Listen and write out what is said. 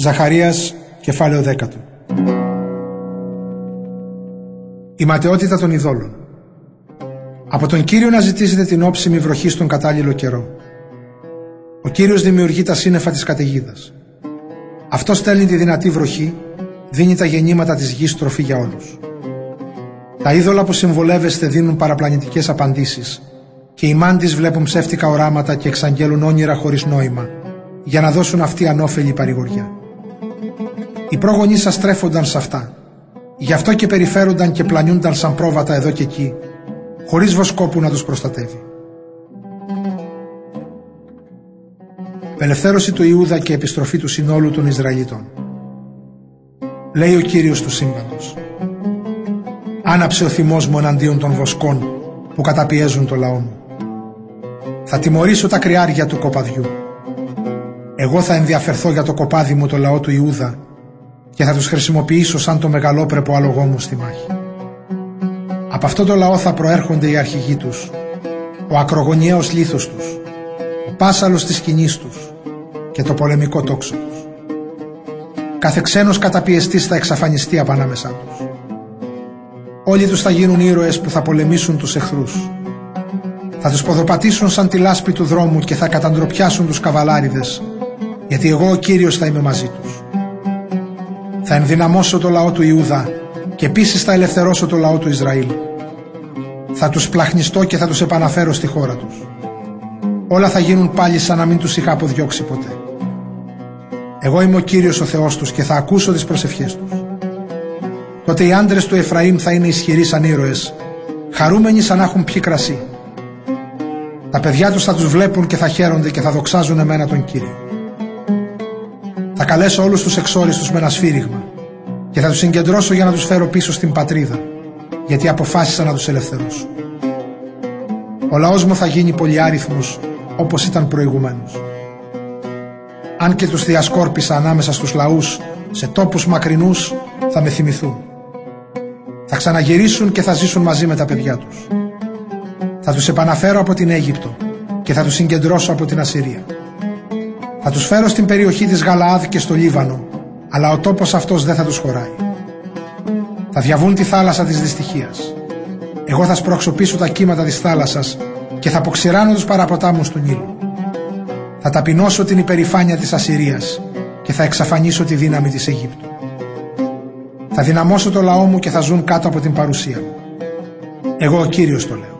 Ζαχαρίας, κεφάλαιο 10 Η ματαιότητα των ειδόλων Από τον Κύριο να ζητήσετε την όψιμη βροχή στον κατάλληλο καιρό. Ο Κύριος δημιουργεί τα σύννεφα της καταιγίδας. Αυτό στέλνει τη δυνατή βροχή, δίνει τα γεννήματα της γης τροφή για όλους. Τα είδωλα που συμβολεύεστε δίνουν παραπλανητικές απαντήσεις και οι μάντις βλέπουν ψεύτικα οράματα και εξαγγέλουν όνειρα χωρίς νόημα για να δώσουν αυτή ανώφελη παρηγοριά. Οι πρόγονοί σας στρέφονταν σε αυτά. Γι' αυτό και περιφέρονταν και πλανιούνταν σαν πρόβατα εδώ και εκεί, χωρίς βοσκόπου να τους προστατεύει. Πελευθέρωση του Ιούδα και επιστροφή του συνόλου των Ισραηλιτών. Λέει ο Κύριος του σύμπαντος. Άναψε ο θυμός μου εναντίον των βοσκών που καταπιέζουν το λαό μου. Θα τιμωρήσω τα κρυάρια του κοπαδιού. Εγώ θα ενδιαφερθώ για το κοπάδι μου το λαό του Ιούδα και θα τους χρησιμοποιήσω σαν το μεγαλόπρεπο άλογό μου στη μάχη. Από αυτό το λαό θα προέρχονται οι αρχηγοί τους, ο ακρογωνιαίος λίθος τους, ο πάσαλος της σκηνής τους και το πολεμικό τόξο τους. Κάθε ξένος καταπιεστής θα εξαφανιστεί από ανάμεσά τους. Όλοι τους θα γίνουν ήρωες που θα πολεμήσουν τους εχθρούς. Θα τους ποδοπατήσουν σαν τη λάσπη του δρόμου και θα καταντροπιάσουν τους καβαλάριδες, γιατί εγώ ο Κύριος θα είμαι μαζί τους. Θα ενδυναμώσω το λαό του Ιούδα και επίσης θα ελευθερώσω το λαό του Ισραήλ. Θα τους πλαχνιστώ και θα τους επαναφέρω στη χώρα τους. Όλα θα γίνουν πάλι σαν να μην τους είχα αποδιώξει ποτέ. Εγώ είμαι ο Κύριος ο Θεός τους και θα ακούσω τις προσευχές τους. Τότε οι άντρες του Εφραήμ θα είναι ισχυροί σαν ήρωες, χαρούμενοι σαν να έχουν πιει κρασί. Τα παιδιά τους θα τους βλέπουν και θα χαίρονται και θα δοξάζουν εμένα τον Κύριο. Θα καλέσω όλους τους εξόριστους με ένα σφύριγμα και θα τους συγκεντρώσω για να τους φέρω πίσω στην πατρίδα, γιατί αποφάσισα να τους ελευθερώσω. Ο λαός μου θα γίνει πολυάριθμος όπως ήταν προηγουμένως. Αν και τους διασκόρπισα ανάμεσα στους λαούς, σε τόπους μακρινούς, θα με θυμηθούν. Θα ξαναγυρίσουν και θα ζήσουν μαζί με τα παιδιά τους. Θα τους επαναφέρω από την Αίγυπτο και θα τους συγκεντρώσω από την Ασσυρία. Θα τους φέρω στην περιοχή της Γαλαάδ και στο Λίβανο, αλλά ο τόπος αυτός δεν θα τους χωράει. Θα διαβούν τη θάλασσα της δυστυχίας. Εγώ θα σπρώξω πίσω τα κύματα της θάλασσας και θα αποξηράνω τους παραποτάμους του Νείλου. Θα ταπεινώσω την υπερηφάνεια της Ασσυρίας και θα εξαφανίσω τη δύναμη της Αιγύπτου. Θα δυναμώσω το λαό μου και θα ζουν κάτω από την παρουσία μου. Εγώ ο Κύριος το λέω.